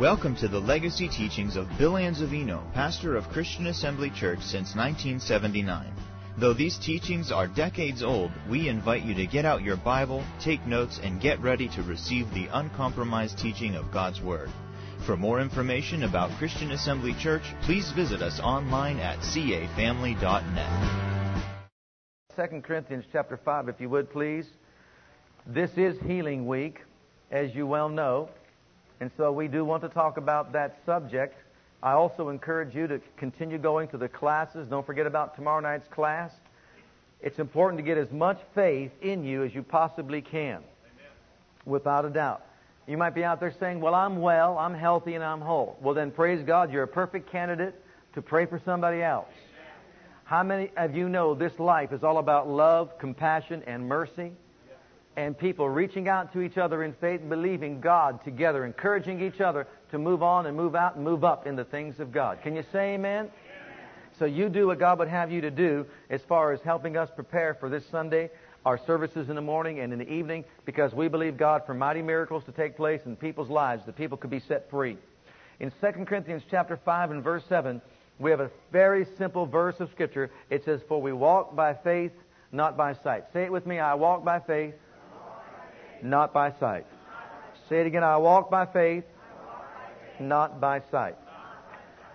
Welcome to the legacy teachings of Bill Anzavino, pastor of Christian Assembly Church since 1979. Though these teachings are decades old, we invite you to get out your Bible, take notes, and get ready to receive the uncompromised teaching of God's Word. For more information about Christian Assembly Church, please visit us online at cafamily.net. 2 Corinthians chapter 5, if you would please. This is Healing Week, as you well know, and so we do want to talk about that subject. I also encourage you to continue going to the classes. Don't forget about tomorrow night's class. It's important to get as much faith in you as you possibly can, Amen. without a doubt. You might be out there saying, Well, I'm well, I'm healthy, and I'm whole. Well, then praise God, you're a perfect candidate to pray for somebody else. How many of you know this life is all about love, compassion, and mercy? And people reaching out to each other in faith, and believing God together, encouraging each other to move on and move out and move up in the things of God. Can you say amen? amen? So you do what God would have you to do as far as helping us prepare for this Sunday our services in the morning and in the evening because we believe God for mighty miracles to take place in people's lives, that people could be set free. In 2 Corinthians chapter 5 and verse 7, we have a very simple verse of scripture. It says, For we walk by faith, not by sight. Say it with me, I walk by faith, not by sight. Say it again, I walk by faith, not by sight.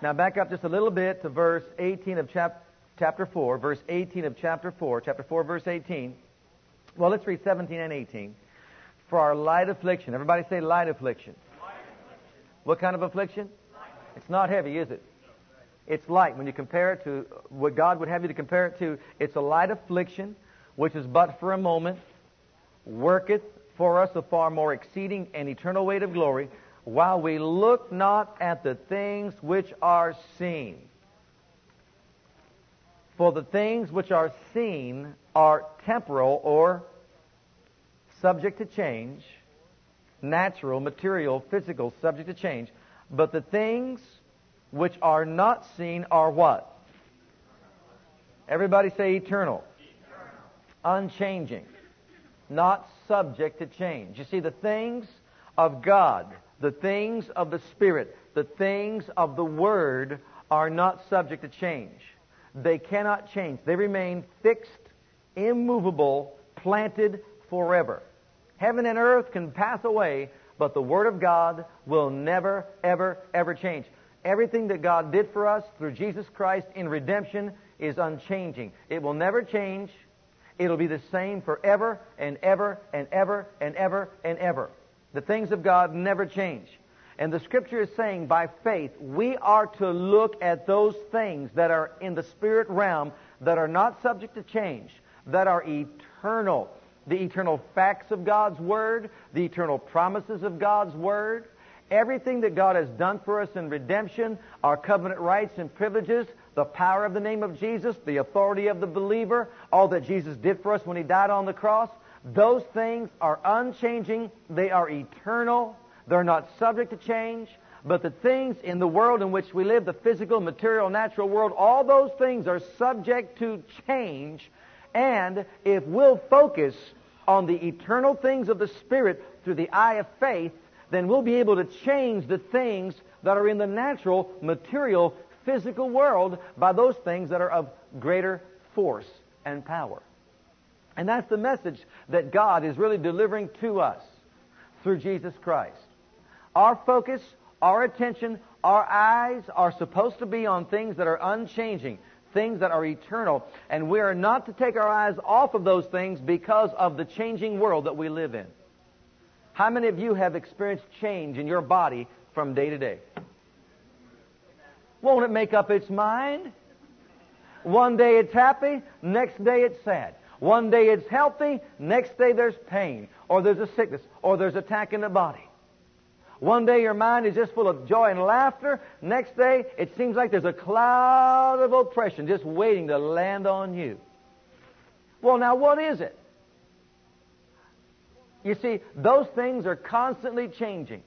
Now back up just a little bit to verse 18 of chap- chapter 4, verse 18 of chapter 4, chapter 4, verse 18. Well, let's read 17 and 18. For our light affliction. Everybody say light affliction. What kind of affliction? It's not heavy, is it? It's light. When you compare it to what God would have you to compare it to, it's a light affliction, which is but for a moment, worketh for us a far more exceeding and eternal weight of glory, while we look not at the things which are seen. For the things which are seen are temporal or subject to change, natural, material, physical, subject to change. But the things which are not seen are what? Everybody say eternal. eternal. Unchanging. Not subject to change. You see, the things of God, the things of the Spirit, the things of the Word are not subject to change. They cannot change. They remain fixed, immovable, planted forever. Heaven and earth can pass away, but the Word of God will never, ever, ever change. Everything that God did for us through Jesus Christ in redemption is unchanging. It will never change. It'll be the same forever and ever and ever and ever and ever. The things of God never change. And the scripture is saying by faith, we are to look at those things that are in the spirit realm that are not subject to change, that are eternal. The eternal facts of God's Word, the eternal promises of God's Word, everything that God has done for us in redemption, our covenant rights and privileges, the power of the name of Jesus, the authority of the believer, all that Jesus did for us when He died on the cross, those things are unchanging. They are eternal. They're not subject to change. But the things in the world in which we live, the physical, material, natural world, all those things are subject to change. And if we'll focus on the eternal things of the Spirit through the eye of faith, then we'll be able to change the things that are in the natural, material, physical world by those things that are of greater force and power. And that's the message that God is really delivering to us through Jesus Christ. Our focus, our attention, our eyes are supposed to be on things that are unchanging, things that are eternal. And we are not to take our eyes off of those things because of the changing world that we live in. How many of you have experienced change in your body from day to day? Won't it make up its mind? One day it's happy, next day it's sad. One day it's healthy, next day there's pain, or there's a sickness, or there's attack in the body. One day your mind is just full of joy and laughter. Next day, it seems like there's a cloud of oppression just waiting to land on you. Well, now what is it? You see, those things are constantly changing.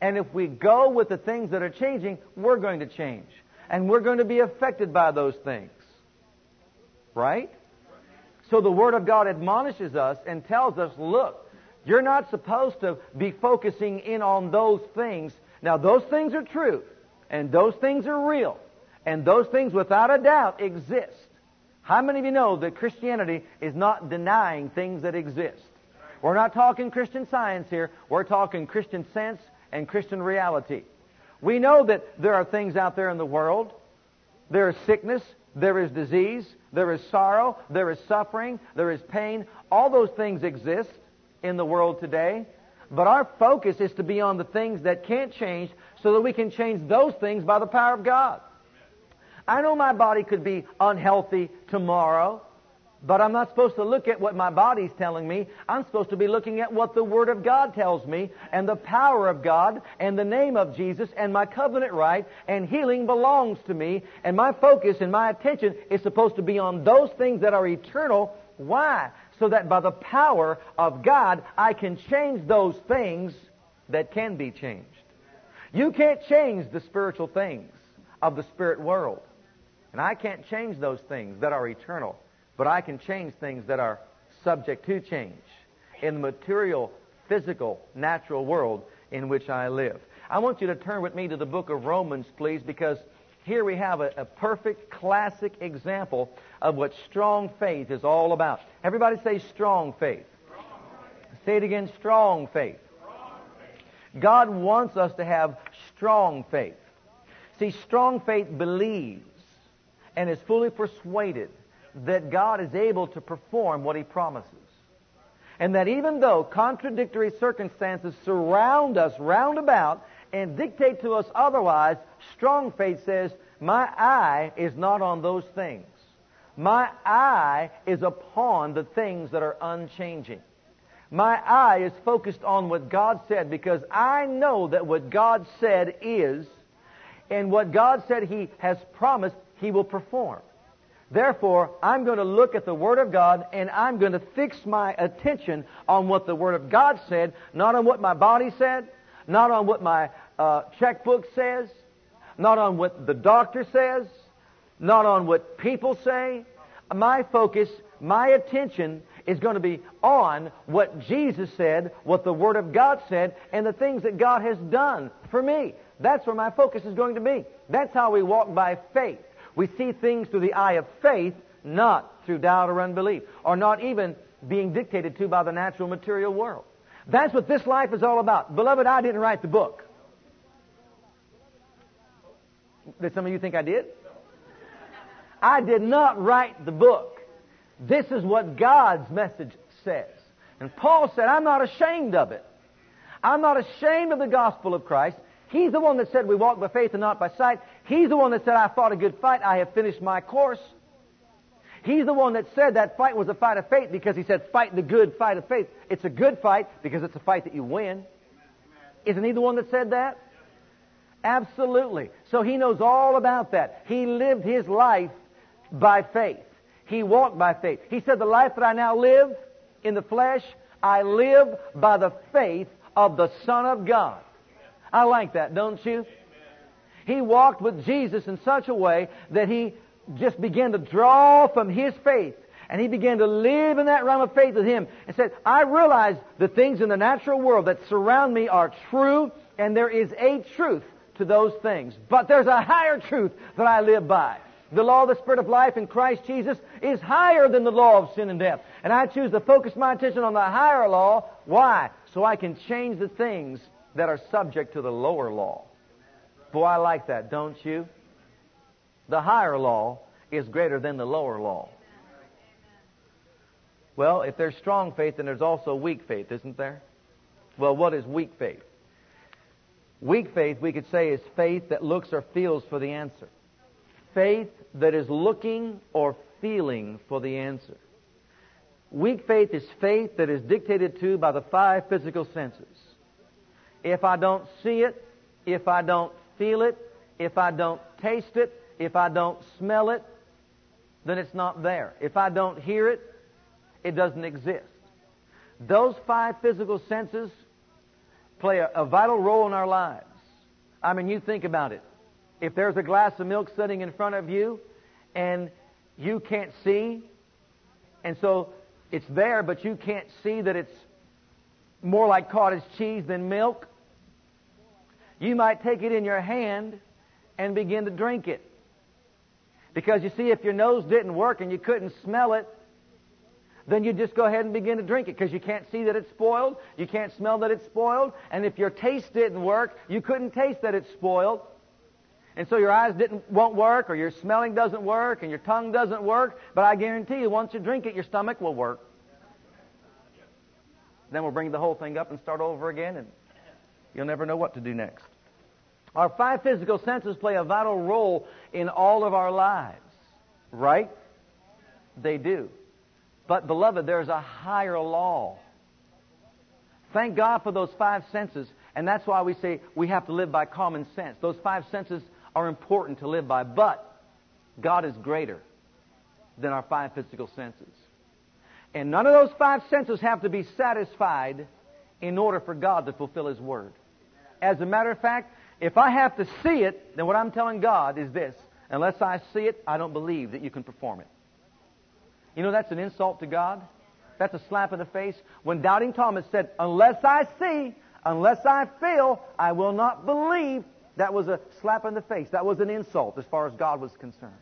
And if we go with the things that are changing, we're going to change. And we're going to be affected by those things. Right? So the Word of God admonishes us and tells us, look, you're not supposed to be focusing in on those things Now, those things are true, and those things are real, and those things without a doubt exist. How many of you know that Christianity is not denying things that exist? We're not talking Christian science here. We're talking Christian sense and Christian reality. We know that there are things out there in the world. There is sickness, there is disease, there is sorrow, there is suffering, there is pain. All those things exist in the world today. But our focus is to be on the things that can't change so that we can change those things by the power of God. I know my body could be unhealthy tomorrow, but I'm not supposed to look at what my body's telling me. I'm supposed to be looking at what the Word of God tells me and the power of God and the name of Jesus and my covenant right and healing belongs to me and my focus and my attention is supposed to be on those things that are eternal. Why? So that by the power of God I can change those things that can be changed. You can't change the spiritual things of the spirit world. And I can't change those things that are eternal. But I can change things that are subject to change in the material, physical, natural world in which I live. I want you to turn with me to the book of Romans, please, because here we have a, a perfect classic example of what strong faith is all about. Everybody say strong faith. Strong faith. Say it again, strong faith. strong faith. God wants us to have strong faith. See, strong faith believes and is fully persuaded that God is able to perform what He promises. And that even though contradictory circumstances surround us round about and dictate to us otherwise, strong faith says, my eye is not on those things. My eye is upon the things that are unchanging. My eye is focused on what God said because I know that what God said is, and what God said He has promised, He will perform. Therefore, I'm going to look at the Word of God and I'm going to fix my attention on what the Word of God said, not on what my body said, not on what my uh, checkbook says, not on what the doctor says, not on what people say. My focus, my attention is going to be on what Jesus said, what the Word of God said, and the things that God has done for me. That's where my focus is going to be. That's how we walk by faith. We see things through the eye of faith, not through doubt or unbelief, or not even being dictated to by the natural material world. That's what this life is all about. Beloved, I didn't write the book. Did some of you think I did? I did not write the book. This is what God's message says. And Paul said, I'm not ashamed of it. I'm not ashamed of the gospel of Christ. He's the one that said we walk by faith and not by sight. He's the one that said I fought a good fight. I have finished my course. He's the one that said that fight was a fight of faith because he said fight the good fight of faith. It's a good fight because it's a fight that you win. Isn't he the one that said that? Absolutely. So he knows all about that. He lived his life by faith. He walked by faith. He said, the life that I now live in the flesh, I live by the faith of the Son of God. I like that, don't you? He walked with Jesus in such a way that he just began to draw from his faith. And he began to live in that realm of faith with him and said, I realize the things in the natural world that surround me are true and there is a truth to those things. But there's a higher truth that I live by. The law of the Spirit of life in Christ Jesus is higher than the law of sin and death. And I choose to focus my attention on the higher law. Why? So I can change the things that are subject to the lower law. Boy, I like that, don't you? The higher law is greater than the lower law. Well, if there's strong faith, then there's also weak faith, isn't there? Well, what is weak faith? Weak faith, we could say, is faith that looks or feels for the answer. Faith that is looking or feeling for the answer. Weak faith is faith that is dictated to by the five physical senses. If I don't see it, if I don't feel it, if I don't taste it, if I don't smell it, then it's not there. If I don't hear it, it doesn't exist. Those five physical senses play a, a, vital role in our lives. I mean, you think about it. If there's a glass of milk sitting in front of you and you can't see, and so it's there, but you can't see that it's more like cottage cheese than milk, You might take it in your hand and begin to drink it. Because you see, if your nose didn't work and you couldn't smell it, then you just go ahead and begin to drink it because you can't see that it's spoiled, you can't smell that it's spoiled, and if your taste didn't work, you couldn't taste that it's spoiled. And so your eyes didn't won't work, or your smelling doesn't work, and your tongue doesn't work. But I guarantee you, once you drink it, your stomach will work. Then we'll bring the whole thing up and start over again, and you'll never know what to do next. Our five physical senses play a vital role in all of our lives, right? They do. But, beloved, there's a higher law. Thank God for those five senses, and that's why we say we have to live by common sense. Those five senses are important to live by, but God is greater than our five physical senses. And none of those five senses have to be satisfied in order for God to fulfill His Word. As a matter of fact, if I have to see it, then what I'm telling God is this unless I see it, I don't believe that you can perform it. You know, that's an insult to God. That's a slap in the face. When doubting Thomas said, Unless I see, unless I feel, I will not believe, that was a slap in the face. That was an insult as far as God was concerned.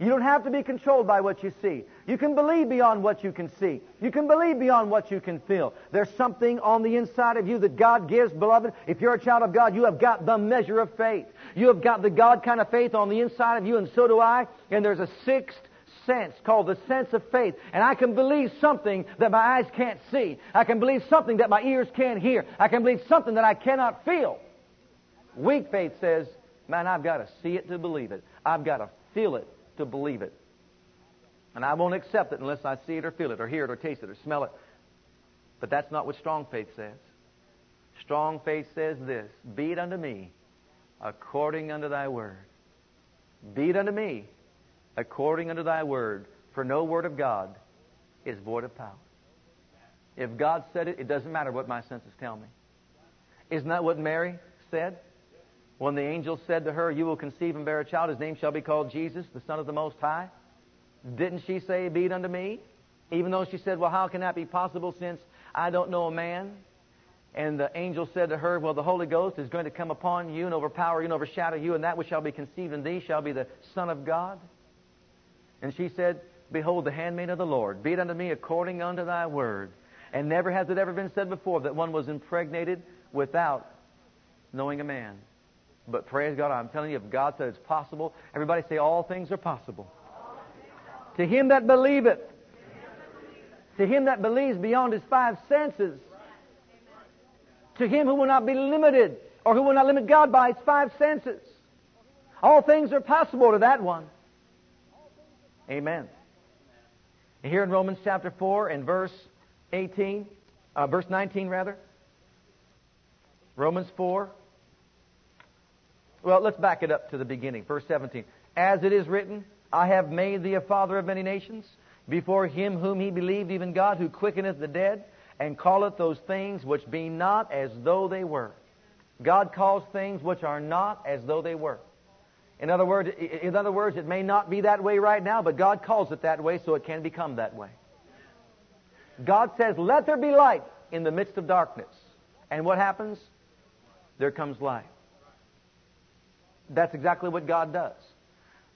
You don't have to be controlled by what you see. You can believe beyond what you can see. You can believe beyond what you can feel. There's something on the inside of you that God gives, beloved. If you're a child of God, you have got the measure of faith. You have got the God kind of faith on the inside of you, and so do I. And there's a sixth sense called the sense of faith. And I can believe something that my eyes can't see. I can believe something that my ears can't hear. I can believe something that I cannot feel. Weak faith says, man, I've got to see it to believe it. I've got to feel it to believe it. And I won't accept it unless I see it or feel it or hear it or taste it or smell it. But that's not what strong faith says. Strong faith says this Be it unto me according unto thy word. Be it unto me according unto thy word, for no word of God is void of power. If God said it, it doesn't matter what my senses tell me. Isn't that what Mary said? When the angel said to her, You will conceive and bear a child, his name shall be called Jesus, the Son of the Most High. Didn't she say, Be it unto me? Even though she said, Well, how can that be possible since I don't know a man? And the angel said to her, Well, the Holy Ghost is going to come upon you and overpower you and overshadow you, and that which shall be conceived in thee shall be the Son of God. And she said, Behold, the handmaid of the Lord, be it unto me according unto thy word. And never has it ever been said before that one was impregnated without knowing a man. But praise God, I'm telling you, if God said it's possible, everybody say, All things are possible. To him that believeth, to him that believes beyond his five senses, to him who will not be limited, or who will not limit God by his five senses. All things are possible to that one. Amen. Here in Romans chapter 4 and verse 18, uh, verse 19 rather. Romans 4. Well, let's back it up to the beginning. Verse 17. As it is written, I have made thee a father of many nations, before him whom he believed, even God, who quickeneth the dead, and calleth those things which be not as though they were. God calls things which are not as though they were. In other words, in other words, it may not be that way right now, but God calls it that way so it can become that way. God says, let there be light in the midst of darkness. And what happens? There comes light. That's exactly what God does.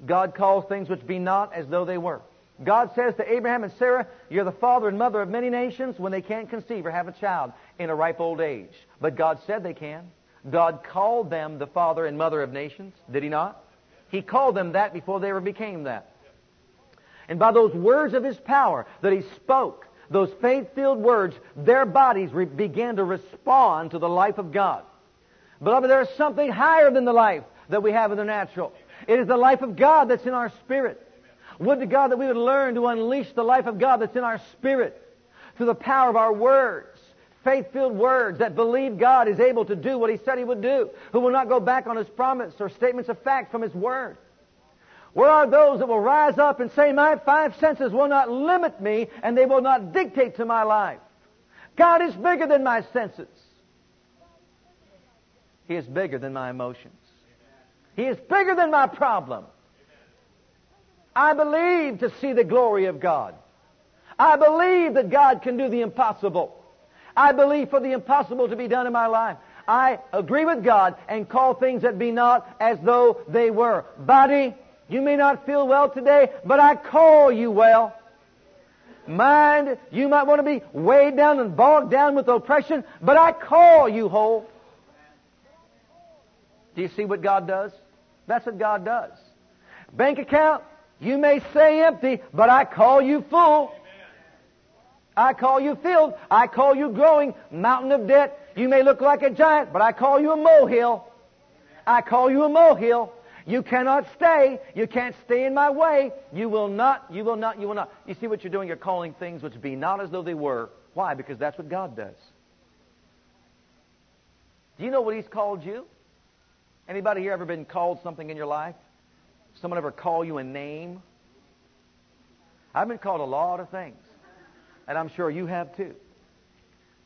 God calls things which be not as though they were. God says to Abraham and Sarah, You're the father and mother of many nations when they can't conceive or have a child in a ripe old age. But God said they can. God called them the father and mother of nations, did He not? He called them that before they ever became that. And by those words of His power that He spoke, those faith-filled words, their bodies re- began to respond to the life of God. Beloved, there is something higher than the life that we have in the natural. It is the life of God that's in our spirit. Would to God that we would learn to unleash the life of God that's in our spirit through the power of our words faith-filled words that believe God is able to do what He said He would do, who will not go back on His promise or statements of fact from His Word. Where are those that will rise up and say, my five senses will not limit me and they will not dictate to my life? God is bigger than my senses. He is bigger than my emotions. He is bigger than my problem. I believe to see the glory of God. I believe that God can do the impossible. I believe for the impossible to be done in my life. I agree with God and call things that be not as though they were. Body, you may not feel well today, but I call you well. Mind, you might want to be weighed down and bogged down with oppression, but I call you whole. Do you see what God does? That's what God does. Bank account, you may say empty, but I call you full. I call you filled. I call you growing. Mountain of debt. You may look like a giant, but I call you a molehill. I call you a molehill. You cannot stay. You can't stay in my way. You will not, you will not, you will not. You see what you're doing? You're calling things which be not as though they were. Why? Because that's what God does. Do you know what He's called you? Anybody here ever been called something in your life? Someone ever call you a name? I've been called a lot of things. And I'm sure you have too.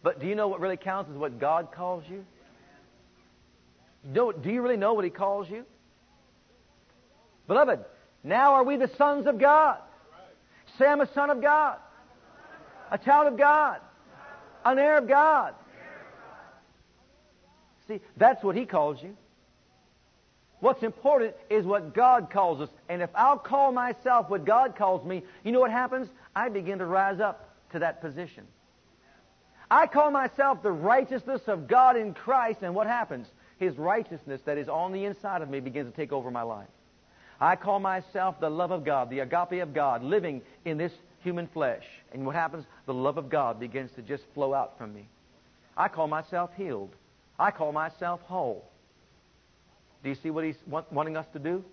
But do you know what really counts is what God calls you? Do, do you really know what He calls you? Beloved, now are we the sons of God? Say, I'm a son of God, a child of God, an heir of God. See, that's what He calls you. What's important is what God calls us. And if I'll call myself what God calls me, you know what happens? I begin to rise up to that position. I call myself the righteousness of God in Christ, and what happens? His righteousness that is on the inside of me begins to take over my life. I call myself the love of God, the agape of God, living in this human flesh. And what happens? The love of God begins to just flow out from me. I call myself healed. I call myself whole. Do you see what he's wanting us to do?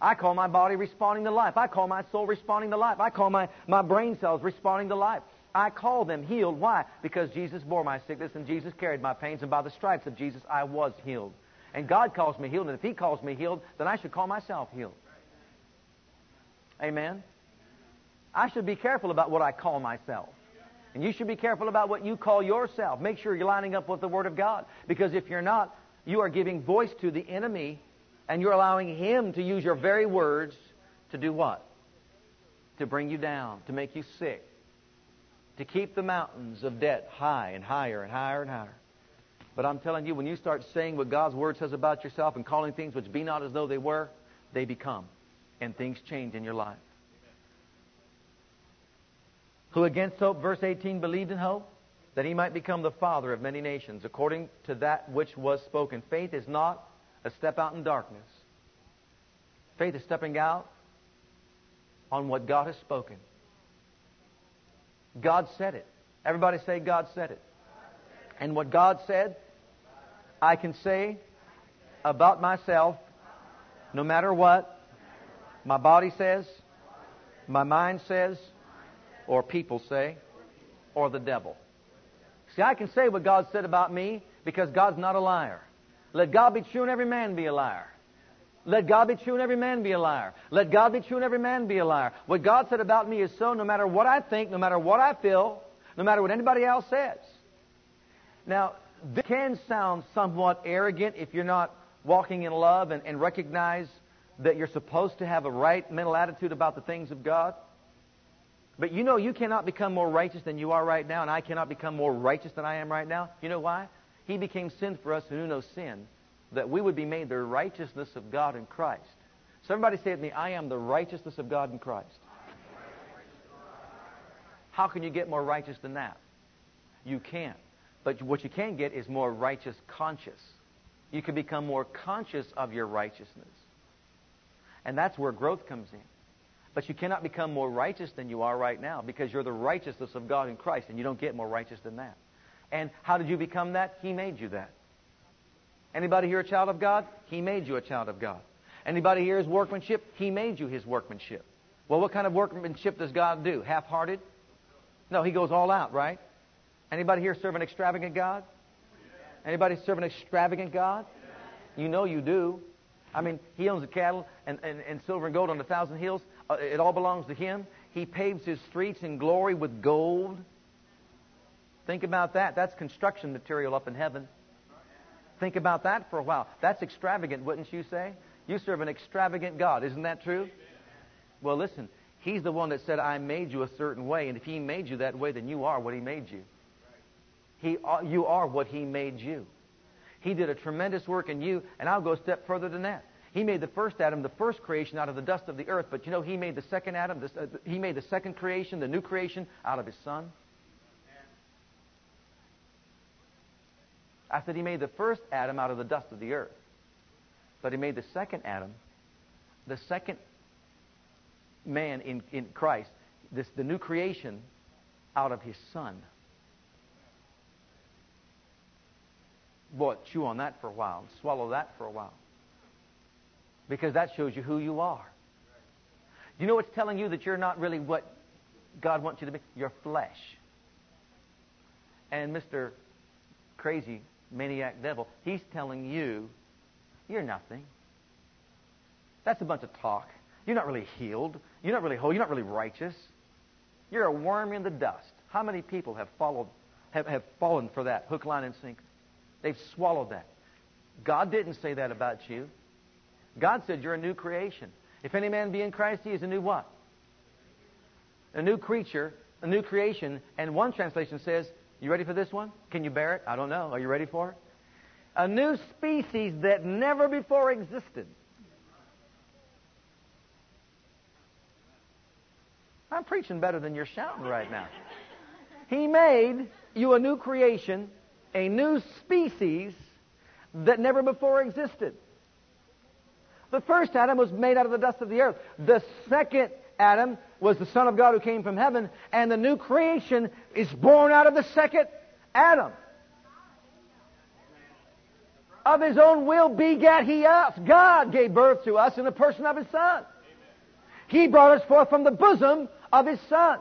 I call my body responding to life. I call my soul responding to life. I call my, my brain cells responding to life. I call them healed. Why? Because Jesus bore my sickness and Jesus carried my pains, and by the stripes of Jesus I was healed. And God calls me healed, and if He calls me healed, then I should call myself healed. Amen? I should be careful about what I call myself. And you should be careful about what you call yourself. Make sure you're lining up with the Word of God. Because if you're not, you are giving voice to the enemy, and you're allowing him to use your very words to do what? To bring you down, to make you sick, to keep the mountains of debt high and higher and higher and higher. But I'm telling you, when you start saying what God's Word says about yourself and calling things which be not as though they were, they become. And things change in your life. Who against hope, verse 18, believed in hope? That he might become the father of many nations, according to that which was spoken. Faith is not a step out in darkness. Faith is stepping out on what God has spoken. God said it. Everybody say, God said it. And what God said, I can say about myself no matter what my body says, my mind says, or people say, or the devil. See, I can say what God said about me because God's not a liar. Let God be true and every man be a liar. Let God be true and every man be a liar. Let God be true and every man be a liar. What God said about me is so no matter what I think, no matter what I feel, no matter what anybody else says. Now, this can sound somewhat arrogant if you're not walking in love and, and recognize that you're supposed to have a right mental attitude about the things of God. But you know you cannot become more righteous than you are right now, and I cannot become more righteous than I am right now. You know why? He became sin for us who knew no sin that we would be made the righteousness of God in Christ. So everybody say to me, I am the righteousness of God in Christ. How can you get more righteous than that? You can't. But what you can get is more righteous conscious. You can become more conscious of your righteousness. And that's where growth comes in. But you cannot become more righteous than you are right now because you're the righteousness of God in Christ, and you don't get more righteous than that. And how did you become that? He made you that. Anybody here a child of God? He made you a child of God. Anybody here is workmanship? He made you his workmanship. Well, what kind of workmanship does God do? Half-hearted? No, he goes all out, right? Anybody here serve an extravagant God? Anybody serve an extravagant God? You know you do. I mean, he owns the cattle and, and, and silver and gold on a thousand hills. Uh, it all belongs to him. He paves his streets in glory with gold. Think about that. That's construction material up in heaven. Think about that for a while. That's extravagant, wouldn't you say? You serve an extravagant God. Isn't that true? Well, listen. He's the one that said, I made you a certain way. And if He made you that way, then you are what He made you. He, uh, you are what He made you. He did a tremendous work in you, and I'll go a step further than that. He made the first Adam, the first creation, out of the dust of the earth. But you know, He made the second Adam, uh, He made the second creation, the new creation, out of His Son. I said He made the first Adam out of the dust of the earth. But He made the second Adam, the second man in, in Christ, this, the new creation, out of His Son. Boy, chew on that for a while swallow that for a while. Because that shows you who you are. You know what's telling you that you're not really what God wants you to be? Your flesh. And Mr. Crazy Maniac Devil, he's telling you you're nothing. That's a bunch of talk. You're not really healed. You're not really whole. You're not really righteous. You're a worm in the dust. How many people have followed, have, have fallen for that hook, line, and sinker? They've swallowed that. God didn't say that about you. God said you're a new creation. If any man be in Christ, he is a new what? A new creature, a new creation. And one translation says, you ready for this one? Can you bear it? I don't know. Are you ready for it? A new species that never before existed. I'm preaching better than you're shouting right now. He made you a new creation a new species that never before existed. The first Adam was made out of the dust of the earth. The second Adam was the Son of God who came from heaven, and the new creation is born out of the second Adam. Of his own will begat he us. God gave birth to us in the person of his Son. He brought us forth from the bosom of his Son.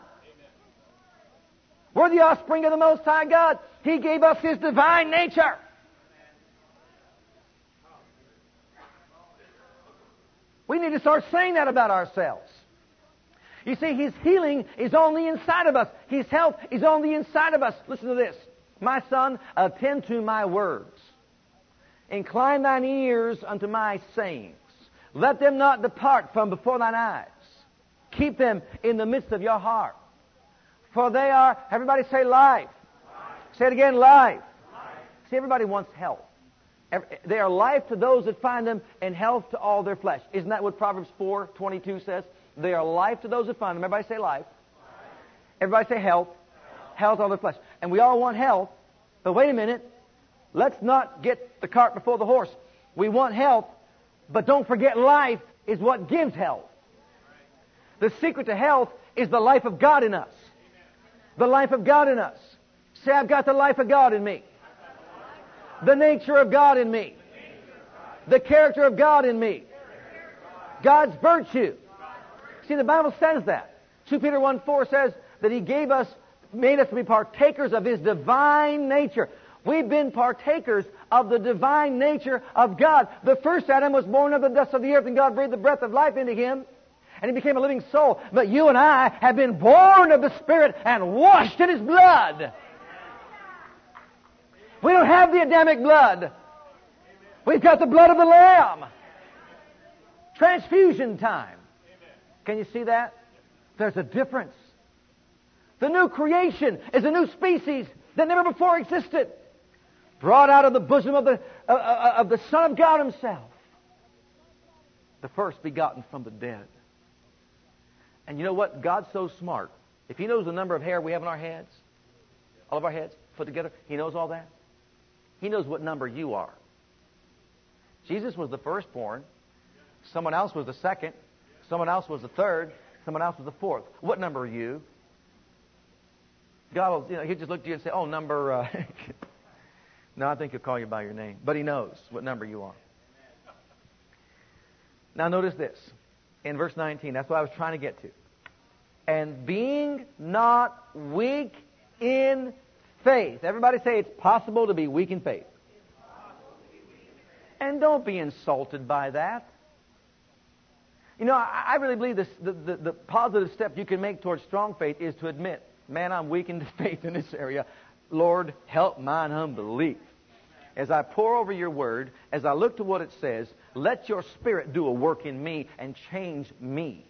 We're the offspring of the Most High God. He gave us His divine nature. We need to start saying that about ourselves. You see, His healing is on the inside of us. His health is on the inside of us. Listen to this. My son, attend to my words. Incline thine ears unto my sayings. Let them not depart from before thine eyes. Keep them in the midst of your heart. For they are, everybody say life. life. Say it again, life. life. See, everybody wants health. They are life to those that find them and health to all their flesh. Isn't that what Proverbs 4, 22 says? They are life to those that find them. Everybody say life. Everybody say health. Health, health all their flesh. And we all want health. But wait a minute. Let's not get the cart before the horse. We want health, but don't forget life is what gives health. The secret to health is the life of God in us the life of God in us. Say, I've got the life of God in me. The nature of God in me. The character of God in me. God's virtue. See, the Bible says that. 2 Peter 1 4 says that He gave us, made us to be partakers of His divine nature. We've been partakers of the divine nature of God. The first Adam was born of the dust of the earth and God breathed the breath of life into him and he became a living soul. But you and I have been born of the Spirit and washed in His blood. We don't have the Adamic blood. We've got the blood of the Lamb. Transfusion time. Can you see that? There's a difference. The new creation is a new species that never before existed. Brought out of the bosom of the, uh, uh of the Son of God Himself. The first begotten from the dead. And you know what? God's so smart. If He knows the number of hair we have on our heads, all of our heads put together, He knows all that. He knows what number you are. Jesus was the firstborn. Someone else was the second. Someone else was the third. Someone else was the fourth. What number are you? God will, you know, He'll just look at you and say, oh, number. Uh... no, I think He'll call you by your name. But He knows what number you are. Now, notice this in verse 19. That's what I was trying to get to. And being not weak in faith. Everybody say it's possible to be weak in faith. And don't be insulted by that. You know, I, I really believe this, the, the, the positive step you can make towards strong faith is to admit, man, I'm weak in faith in this area. Lord, help mine unbelief as I pour over your word, as I look to what it says, let your spirit do a work in me and change me.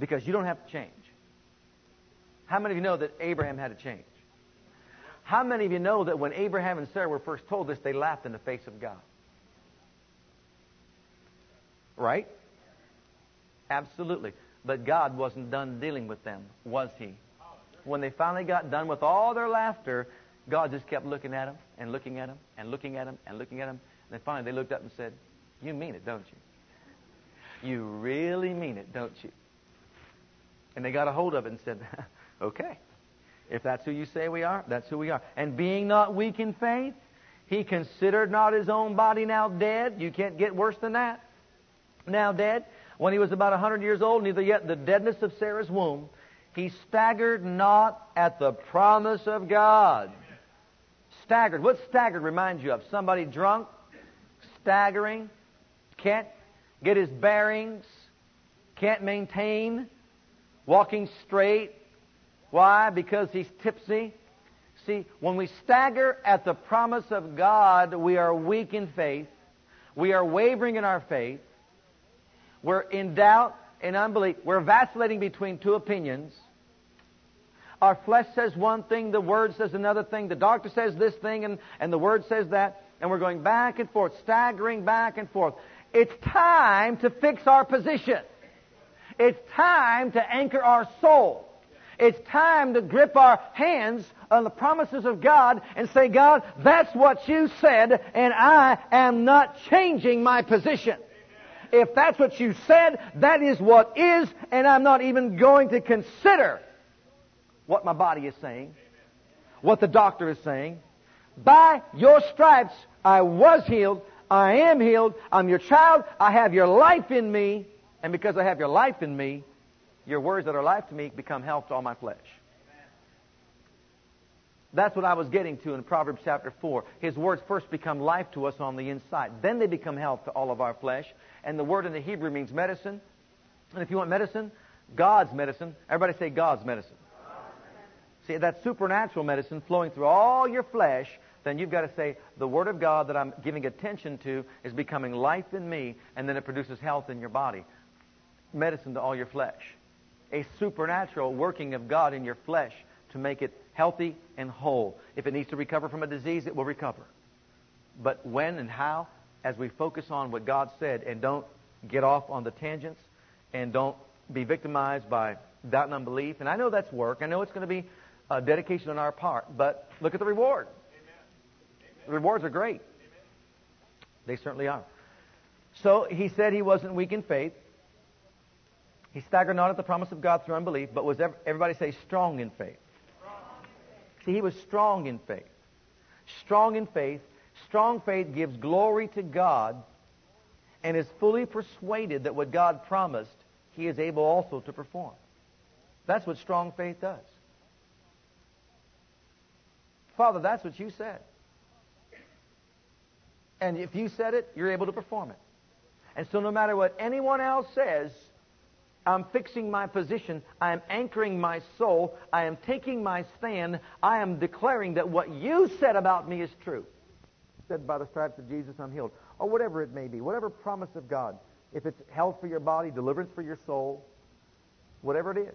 Because you don't have to change. How many of you know that Abraham had to change? How many of you know that when Abraham and Sarah were first told this, they laughed in the face of God? Right? Absolutely. But God wasn't done dealing with them, was He? When they finally got done with all their laughter, God just kept looking at them and looking at them and looking at them and looking at them. And then finally they looked up and said, You mean it, don't you? You really mean it, don't you? And they got a hold of it and said, Okay. If that's who you say we are, that's who we are. And being not weak in faith, he considered not his own body now dead. You can't get worse than that. Now dead. When he was about a hundred years old, neither yet the deadness of Sarah's womb, he staggered not at the promise of God. Staggered. What staggered reminds you of? Somebody drunk, staggering, can't get his bearings, can't maintain, walking straight. Why? Because he's tipsy. See, when we stagger at the promise of God, we are weak in faith. We are wavering in our faith. We're in doubt and unbelief. We're vacillating between two opinions. Our flesh says one thing, the Word says another thing, the doctor says this thing, and, and the Word says that, and we're going back and forth, staggering back and forth. It's time to fix our position. It's time to anchor our soul. It's time to grip our hands on the promises of God and say, God, that's what you said, and I am not changing my position. If that's what you said, that is what is, and I'm not even going to consider what my body is saying, what the doctor is saying. By your stripes, I was healed. I am healed. I'm your child. I have your life in me. And because I have your life in me, your words that are life to me become health to all my flesh. That's what I was getting to in Proverbs chapter 4. His words first become life to us on the inside. Then they become health to all of our flesh. And the word in the Hebrew means medicine. And if you want medicine, God's medicine. Everybody say God's medicine. See, that supernatural medicine flowing through all your flesh, then you've got to say, the Word of God that I'm giving attention to is becoming life in me, and then it produces health in your body. Medicine to all your flesh. A supernatural working of God in your flesh to make it healthy and whole. If it needs to recover from a disease, it will recover. But when and how, as we focus on what God said and don't get off on the tangents and don't be victimized by doubt and unbelief. And I know that's work. I know it's going to be a dedication on our part, but look at the reward. The rewards are great. They certainly are. So he said he wasn't weak in faith. He staggered not at the promise of God through unbelief, but was everybody say strong in faith. See, he was strong in faith. Strong in faith. Strong faith gives glory to God and is fully persuaded that what God promised, he is able also to perform. That's what strong faith does. Father, that's what you said. And if you said it, you're able to perform it. And so no matter what anyone else says, I'm fixing my position. I am anchoring my soul. I am taking my stand. I am declaring that what you said about me is true. Said by the stripes of Jesus, I'm healed. Or whatever it may be, whatever promise of God. If it's health for your body, deliverance for your soul, whatever it is.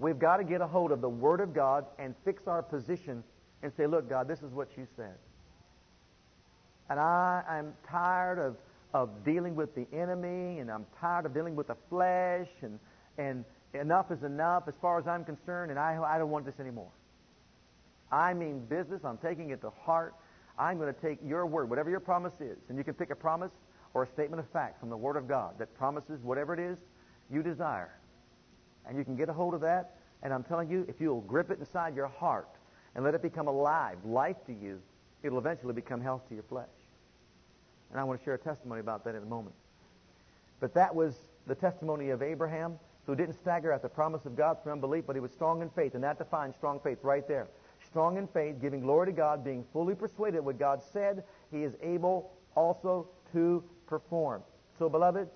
We've got to get a hold of the Word of God and fix our position and say, look, God, this is what you said. And I am tired of, of dealing with the enemy, and I'm tired of dealing with the flesh, and, and enough is enough as far as I'm concerned, and I, I don't want this anymore. I mean business. I'm taking it to heart. I'm going to take your word, whatever your promise is, and you can pick a promise or a statement of fact from the Word of God that promises whatever it is you desire. And you can get a hold of that, and I'm telling you, if you'll grip it inside your heart, and let it become alive, life to you, it'll eventually become health to your flesh. And I want to share a testimony about that in a moment. But that was the testimony of Abraham, who didn't stagger at the promise of God through unbelief, but he was strong in faith. And that defines strong faith right there. Strong in faith, giving glory to God, being fully persuaded what God said, he is able also to perform. So, beloved,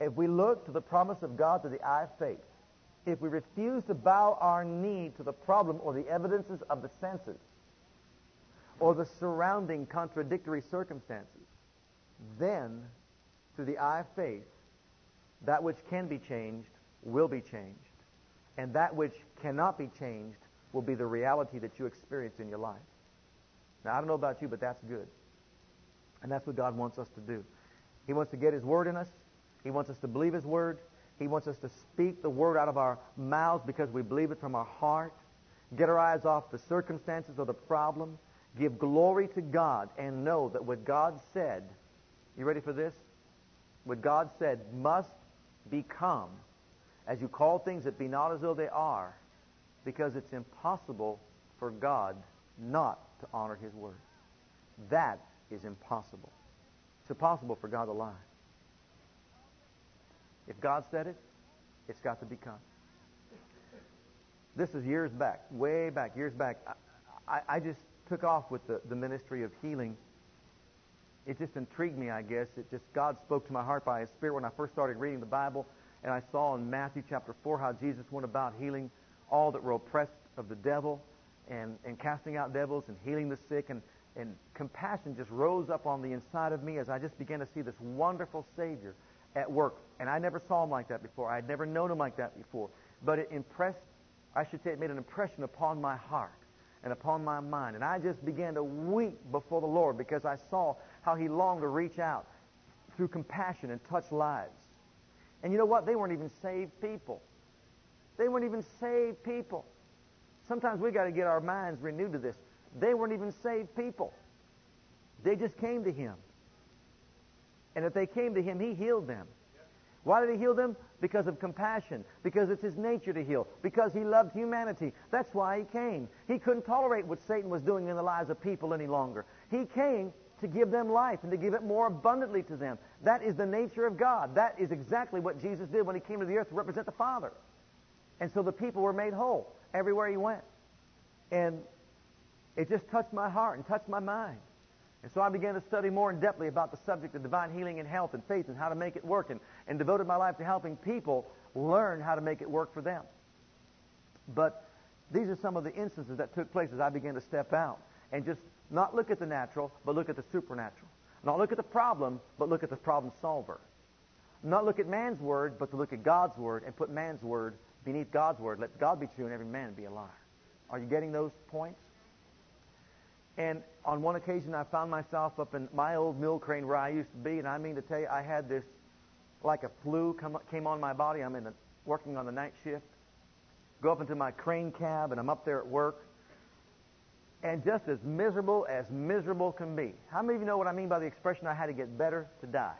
if we look to the promise of God through the eye of faith, if we refuse to bow our knee to the problem or the evidences of the senses or the surrounding contradictory circumstances, then, through the eye of faith, that which can be changed will be changed. And that which cannot be changed will be the reality that you experience in your life. Now, I don't know about you, but that's good. And that's what God wants us to do. He wants to get His Word in us. He wants us to believe His Word. He wants us to speak the Word out of our mouths because we believe it from our heart. Get our eyes off the circumstances or the problem. Give glory to God and know that what God said, you ready for this? What God said must become as you call things that be not as though they are because it's impossible for God not to honor His Word. That is impossible. It's impossible for God to lie. If God said it, it's got to become. This is years back, way back, years back. I, I, just took off with the, the ministry of healing. It just intrigued me, I guess. It just, God spoke to my heart by His Spirit when I first started reading the Bible. And I saw in Matthew chapter 4 how Jesus went about healing all that were oppressed of the devil and, and casting out devils and healing the sick. And, and compassion just rose up on the inside of me as I just began to see this wonderful Savior at work. And I never saw him like that before. I had never known him like that before. But it impressed, I should say, it made an impression upon my heart and upon my mind. And I just began to weep before the Lord because I saw how he longed to reach out through compassion and touch lives. And you know what? They weren't even saved people. They weren't even saved people. Sometimes we got to get our minds renewed to this. They weren't even saved people. They just came to him. And if they came to him, he healed them. Why did he heal them? Because of compassion. Because it's his nature to heal. Because he loved humanity. That's why he came. He couldn't tolerate what Satan was doing in the lives of people any longer. He came to give them life and to give it more abundantly to them. That is the nature of God. That is exactly what Jesus did when he came to the earth to represent the Father. And so the people were made whole everywhere he went. And it just touched my heart and touched my mind. And so I began to study more in depthly about the subject of divine healing and health and faith and how to make it work and, and devoted my life to helping people learn how to make it work for them. But these are some of the instances that took place as I began to step out and just not look at the natural, but look at the supernatural. Not look at the problem, but look at the problem solver. Not look at man's word, but to look at God's word and put man's word beneath God's word. Let God be true and every man be a liar. Are you getting those points? And on one occasion, I found myself up in my old mill crane where I used to be, and I mean to tell you, I had this like a flu come, came on my body. I'm in the, working on the night shift. Go up into my crane cab, and I'm up there at work, and just as miserable as miserable can be. How many of you know what I mean by the expression "I had to get better to die"?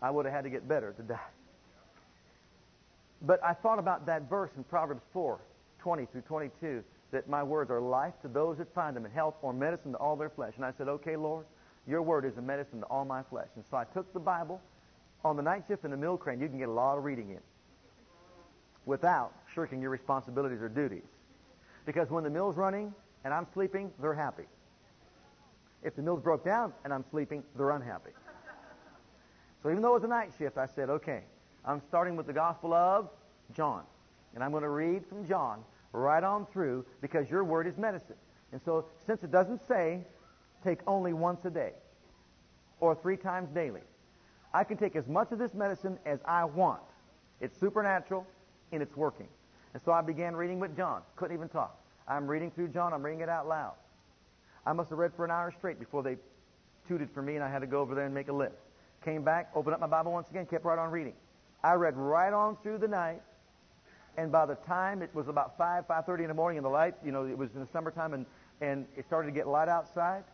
I would have had to get better to die. But I thought about that verse in Proverbs 4, 20 through 22 that my words are life to those that find them and health or medicine to all their flesh. And I said, okay, Lord, your word is a medicine to all my flesh. And so I took the Bible. On the night shift in the mill crane, you can get a lot of reading in without shirking your responsibilities or duties. Because when the mill's running and I'm sleeping, they're happy. If the mill's broke down and I'm sleeping, they're unhappy. So even though it was a night shift, I said, okay, I'm starting with the Gospel of John. And I'm going to read from John right on through because your word is medicine. And so, since it doesn't say take only once a day or three times daily, I can take as much of this medicine as I want. It's supernatural and it's working. And so I began reading with John. Couldn't even talk. I'm reading through John. I'm reading it out loud. I must have read for an hour straight before they tooted for me and I had to go over there and make a list. Came back, opened up my Bible once again, kept right on reading. I read right on through the night and by the time it was about 5, 5.30 in the morning and the light, you know, it was in the summertime and, and it started to get light outside,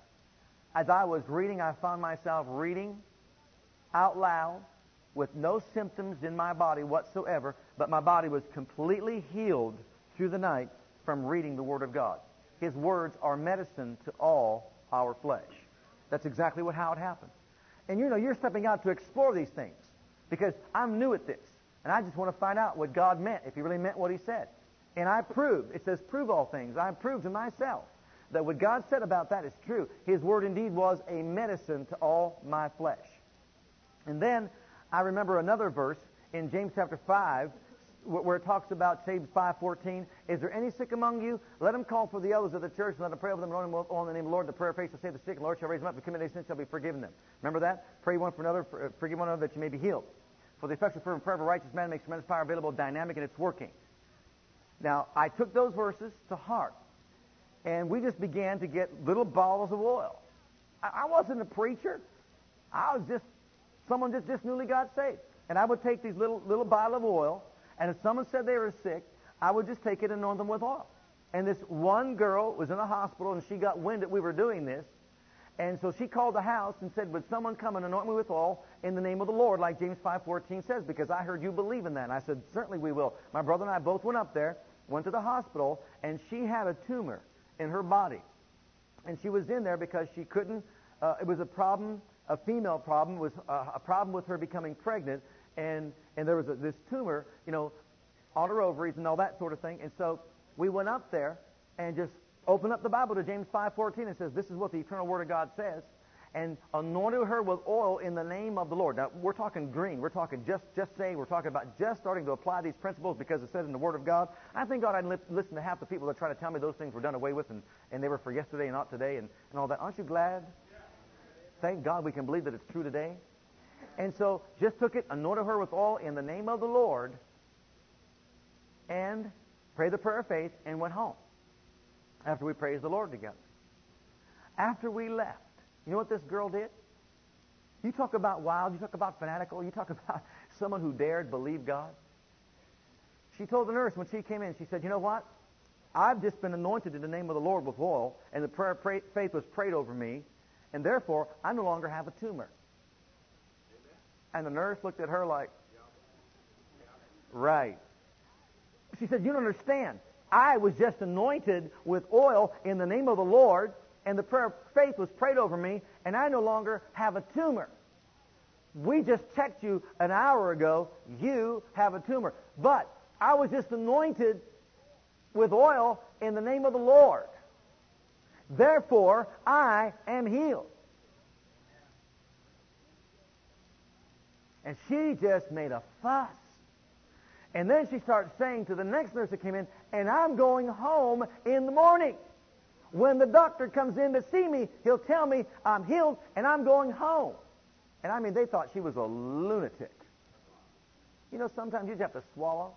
as I was reading, I found myself reading out loud with no symptoms in my body whatsoever, but my body was completely healed through the night from reading the Word of God. His words are medicine to all our flesh. That's exactly what, how it happened. And you know, you're stepping out to explore these things because I'm new at this. And I just want to find out what God meant, if He really meant what He said. And I proved, it says, prove all things. I proved to myself that what God said about that is true. His word indeed was a medicine to all my flesh. And then I remember another verse in James chapter 5 where it talks about James 5.14, is there any sick among you? Let him call for the elders of the church and let them pray over them and on the name of the Lord. The prayer of faith shall save the sick, and the Lord shall raise them up. The commit their sins shall be forgiven them. Remember that? Pray one for another, forgive one another that you may be healed. For the effectual fervent prayer of a righteous man makes tremendous power available, dynamic, and it's working. Now, I took those verses to heart. and we just began to get little bottles of oil. I, I wasn't a preacher. I was just someone that just newly got saved. And I would take these little little bottle of oil, and if someone said they were sick, I would just take it and anoint them with oil. And this one girl was in a hospital, and she got wind that we were doing this. And so she called the house and said, Would someone come and anoint me with oil in the name of the Lord, like James 5.14 says, because I heard you believe in that. And I said, Certainly we will. My brother and I both went up there, went to the hospital, and she had a tumor in her body. And she was in there because she couldn't, uh, it was a problem, a female problem, was uh, a problem with her becoming pregnant. And, and there was a, this tumor, you know, on her ovaries and all that sort of thing. And so we went up there and just opened up the Bible to James 5.14 and says, this is what the eternal Word of God says and anointed her with oil in the name of the Lord. Now, we're talking green. We're talking just, just saying, we're talking about just starting to apply these principles because it says in the Word of God. I think God, I'd li- listen to half the people that try to tell me those things were done away with and, and they were for yesterday and not today and, and all that. Aren't you glad? Thank God we can believe that it's true today. And so, just took it, anointed her with oil in the name of the Lord, and prayed the prayer of faith and went home after we praised the Lord together. After we left, you know what this girl did? You talk about wild, you talk about fanatical, you talk about someone who dared believe God. She told the nurse when she came in, she said, You know what? I've just been anointed in the name of the Lord with oil, and the prayer of faith was prayed over me, and therefore I no longer have a tumor. And the nurse looked at her like, Right. She said, You don't understand. I was just anointed with oil in the name of the Lord, and the prayer of faith was prayed over me, and I no longer have a tumor. We just checked you an hour ago. You have a tumor. But I was just anointed with oil in the name of the Lord. Therefore, I am healed. And she just made a fuss. And then she starts saying to the next nurse that came in, and I'm going home in the morning. When the doctor comes in to see me, he'll tell me I'm healed and I'm going home. And I mean, they thought she was a lunatic. You know, sometimes you just have to swallow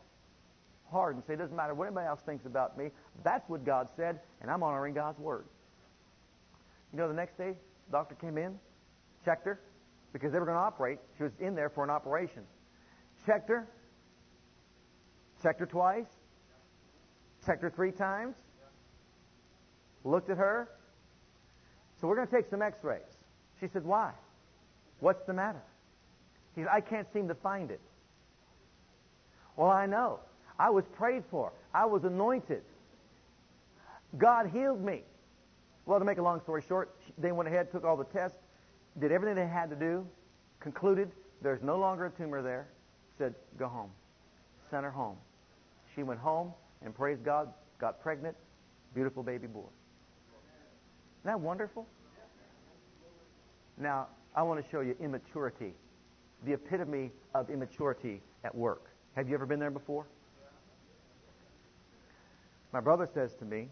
hard and say, it doesn't matter what anybody else thinks about me. That's what God said, and I'm honoring God's word. You know, the next day, the doctor came in, checked her, because they were going to operate. She was in there for an operation. Checked her, checked her twice, checked her three times, looked at her. So we're going to take some x-rays. She said, why? What's the matter? He said, I can't seem to find it. Well, I know. I was prayed for. I was anointed. God healed me. Well, to make a long story short, they went ahead, took all the tests, did everything they had to do, concluded there's no longer a tumor there, said, go home. Sent her home. She went home and praised God, got pregnant, beautiful baby boy. Isn't that wonderful? Now, I want to show you immaturity, the epitome of immaturity at work. Have you ever been there before? My brother says to me,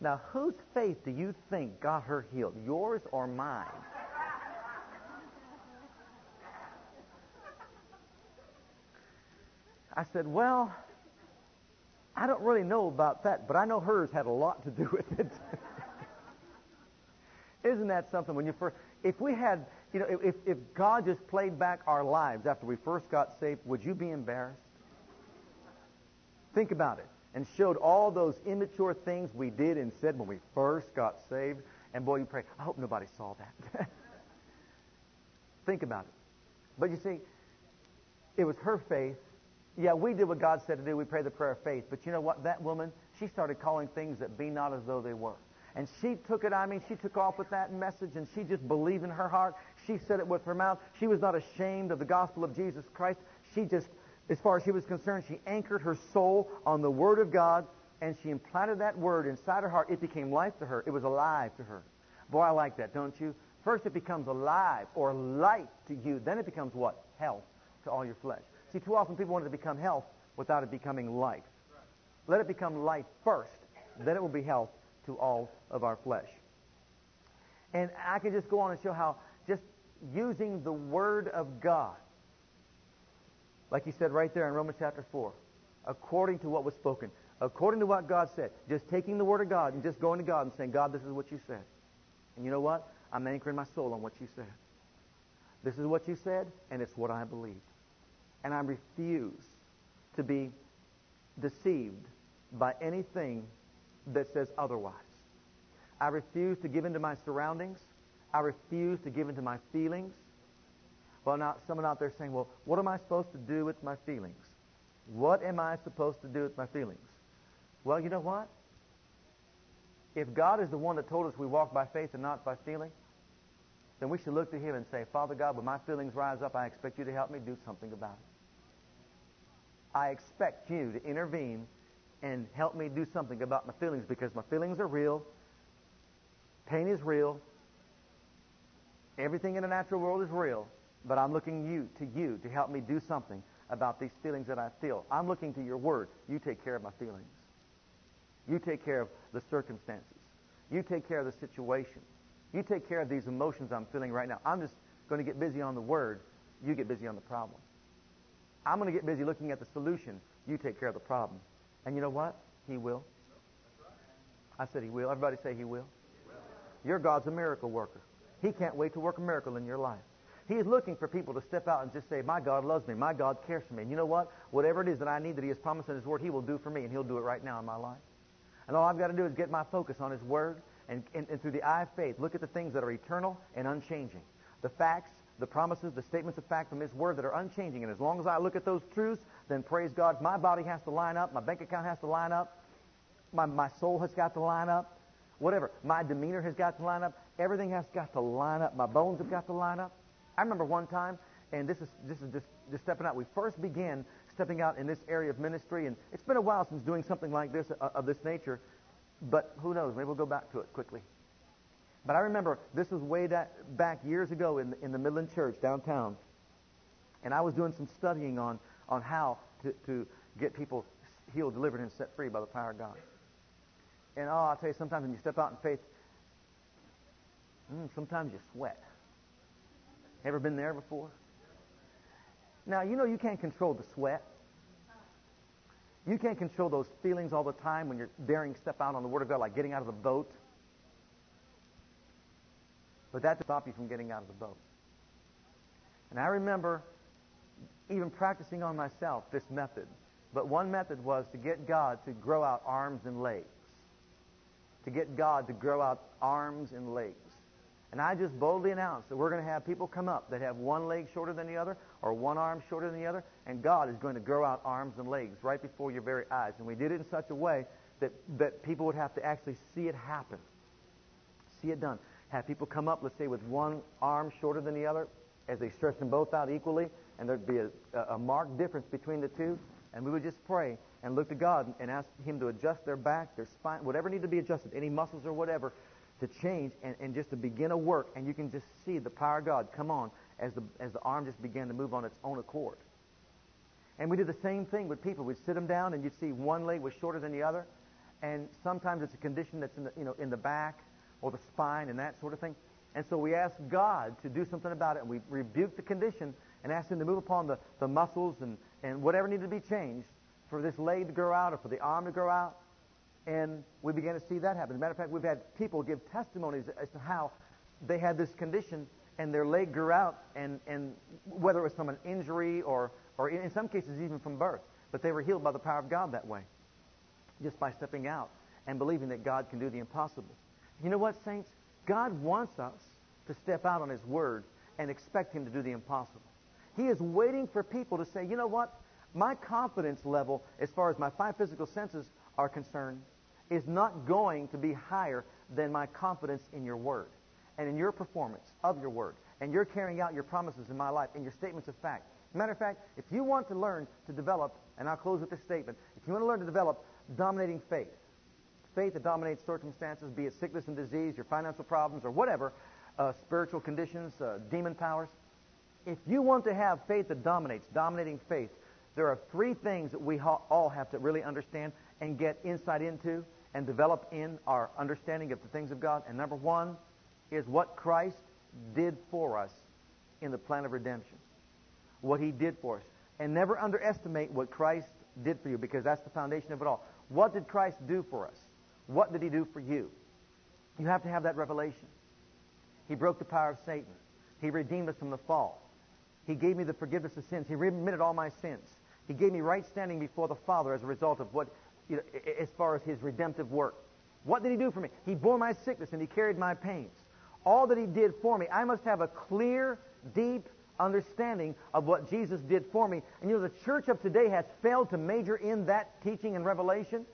Now, whose faith do you think got her healed, yours or mine? I said, Well, I don't really know about that, but I know hers had a lot to do with it. Isn't that something when you first, if we had, you know, if, if God just played back our lives after we first got saved, would you be embarrassed? Think about it. And showed all those immature things we did and said when we first got saved. And boy, you pray, I hope nobody saw that. Think about it. But you see, it was her faith. Yeah, we did what God said to do. We prayed the prayer of faith. But you know what? That woman, she started calling things that be not as though they were. And she took it, I mean, she took off with that message and she just believed in her heart. She said it with her mouth. She was not ashamed of the gospel of Jesus Christ. She just, as far as she was concerned, she anchored her soul on the Word of God and she implanted that Word inside her heart. It became life to her. It was alive to her. Boy, I like that, don't you? First it becomes alive or light to you. Then it becomes what? Health to all your flesh. See, too often people want it to become health without it becoming life. Let it become life first. Then it will be health to all of our flesh. And I can just go on and show how just using the Word of God, like he said right there in Romans chapter 4, according to what was spoken, according to what God said. Just taking the Word of God and just going to God and saying, God, this is what you said. And you know what? I'm anchoring my soul on what you said. This is what you said, and it's what I believe. And I refuse to be deceived by anything that says otherwise. I refuse to give in to my surroundings. I refuse to give in to my feelings. Well, now, someone out there saying, well, what am I supposed to do with my feelings? What am I supposed to do with my feelings? Well, you know what? If God is the one that told us we walk by faith and not by feeling, then we should look to Him and say, Father God, when my feelings rise up, I expect you to help me do something about it. I expect you to intervene and help me do something about my feelings because my feelings are real. Pain is real. Everything in the natural world is real. But I'm looking you to you to help me do something about these feelings that I feel. I'm looking to your word. You take care of my feelings. You take care of the circumstances. You take care of the situation. You take care of these emotions I'm feeling right now. I'm just going to get busy on the word. You get busy on the problem. I'm going to get busy looking at the solution. You take care of the problem. And you know what? He will. I said he will. Everybody say he will. Your God's a miracle worker. He can't wait to work a miracle in your life. He is looking for people to step out and just say, My God loves me. My God cares for me. And you know what? Whatever it is that I need that He has promised in His Word, He will do for me, and He'll do it right now in my life. And all I've got to do is get my focus on His Word and, and, and through the eye of faith, look at the things that are eternal and unchanging. The facts, the promises, the statements of fact from His Word that are unchanging. And as long as I look at those truths, then praise God, my body has to line up, my bank account has to line up, my, my soul has got to line up, whatever. My demeanor has got to line up. Everything has got to line up. My bones have got to line up. I remember one time, and this is this is just, just stepping out. We first began stepping out in this area of ministry, and it's been a while since doing something like this uh, of this nature. But who knows? Maybe we'll go back to it quickly. But I remember this was way da- back years ago in, in the Midland Church downtown, and I was doing some studying on on how to, to get people healed, delivered, and set free by the power of God. And oh, I'll tell you, sometimes when you step out in faith, mm, sometimes you sweat. Ever been there before? Now, you know you can't control the sweat. You can't control those feelings all the time when you're daring step out on the Word of God, like getting out of the boat. But that doesn't stop you from getting out of the boat. And I remember even practicing on myself this method. But one method was to get God to grow out arms and legs. To get God to grow out arms and legs. And I just boldly announced that we're going to have people come up that have one leg shorter than the other or one arm shorter than the other, and God is going to grow out arms and legs right before your very eyes. And we did it in such a way that, that people would have to actually see it happen, see it done. Have people come up, let's say, with one arm shorter than the other, as they stretch them both out equally, and there'd be a, a marked difference between the two. And we would just pray and look to God and ask Him to adjust their back, their spine, whatever needed to be adjusted, any muscles or whatever, to change and, and just to begin a work. And you can just see the power of God come on as the, as the arm just began to move on its own accord. And we did the same thing with people. We'd sit them down and you'd see one leg was shorter than the other. And sometimes it's a condition that's in the, you know, in the back or the spine and that sort of thing. And so we ask God to do something about it. And we rebuke the condition and ask Him to move upon the, the muscles and, and whatever needed to be changed for this leg to grow out or for the arm to grow out. And we began to see that happen. As a matter of fact, we've had people give testimonies as to how they had this condition and their leg grew out, and, and whether it was from an injury or, or in some cases even from birth. But they were healed by the power of God that way, just by stepping out and believing that God can do the impossible. You know what, saints? God wants us to step out on His Word and expect Him to do the impossible. He is waiting for people to say, you know what? My confidence level, as far as my five physical senses are concerned, is not going to be higher than my confidence in your word and in your performance of your word and your carrying out your promises in my life and your statements of fact. Matter of fact, if you want to learn to develop, and I'll close with this statement, if you want to learn to develop dominating faith, faith that dominates circumstances, be it sickness and disease, your financial problems, or whatever, uh, spiritual conditions, uh, demon powers, if you want to have faith that dominates, dominating faith, there are three things that we ha- all have to really understand and get insight into and develop in our understanding of the things of God. And number one is what Christ did for us in the plan of redemption. What he did for us. And never underestimate what Christ did for you because that's the foundation of it all. What did Christ do for us? What did he do for you? You have to have that revelation. He broke the power of Satan. He redeemed us from the fall. He gave me the forgiveness of sins. He remitted all my sins. He gave me right standing before the Father as a result of what, you know, as far as His redemptive work. What did He do for me? He bore my sickness and He carried my pains. All that He did for me, I must have a clear, deep understanding of what Jesus did for me. And you know, the church of today has failed to major in that teaching and revelation,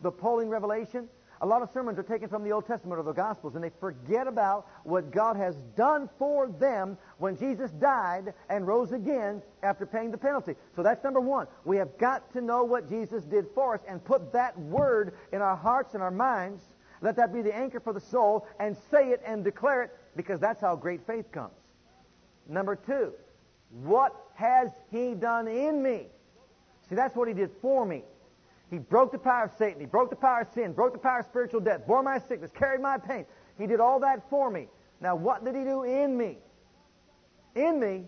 the Pauline revelation. A lot of sermons are taken from the Old Testament or the Gospels, and they forget about what God has done for them when Jesus died and rose again after paying the penalty. So that's number one. We have got to know what Jesus did for us and put that word in our hearts and our minds. Let that be the anchor for the soul, and say it and declare it, because that's how great faith comes. Number two, what has He done in me? See, that's what He did for me. He broke the power of Satan. He broke the power of sin, broke the power of spiritual death, bore my sickness, carried my pain. He did all that for me. Now, what did He do in me? In me?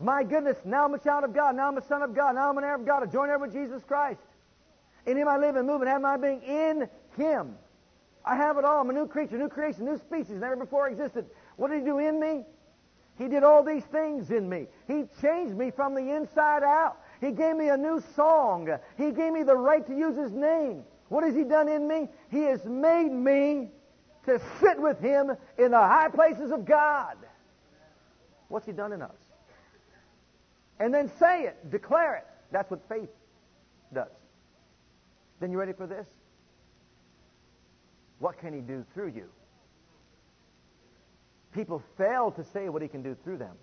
My goodness, now I'm a child of God. Now I'm a son of God. Now I'm an heir of God. I join heir with Jesus Christ. In Him I live and move and have my being in Him. I have it all. I'm a new creature, new creation, new species, never before existed. What did He do in me? He did all these things in me. He changed me from the inside out. He gave me a new song. He gave me the right to use His name. What has He done in me? He has made me to sit with Him in the high places of God. What's He done in us? And then say it, declare it. That's what faith does. Then you ready for this? What can He do through you? People fail to say what He can do through them.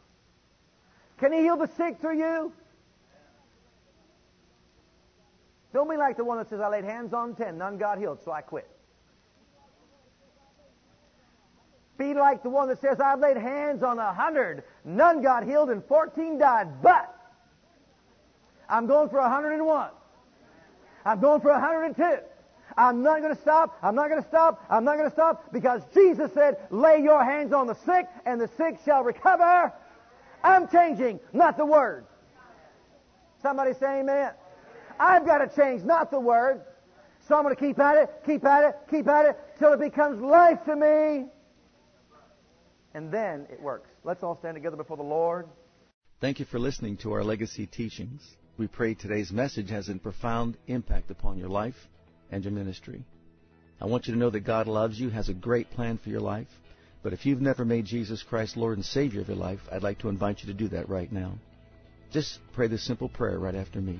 Can He heal the sick through you? Don't be like the one that says, I laid hands on ten, none got healed, so I quit. Be like the one that says, I've laid hands on a hundred, none got healed, and 14 died, but I'm going for a 101. I'm going for a 102. I'm not going to stop. I'm not going to stop. I'm not going to stop because Jesus said, lay your hands on the sick and the sick shall recover. I'm changing, not the word. Somebody say amen. I've got to change, not the word. So I'm going to keep at it, keep at it, keep at it till it becomes life to me. And then it works. Let's all stand together before the Lord. Thank you for listening to our legacy teachings. We pray today's message has a profound impact upon your life and your ministry. I want you to know that God loves you, has a great plan for your life. But if you've never made Jesus Christ Lord and Savior of your life, I'd like to invite you to do that right now. Just pray this simple prayer right after me.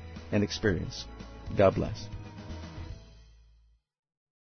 and experience. God bless.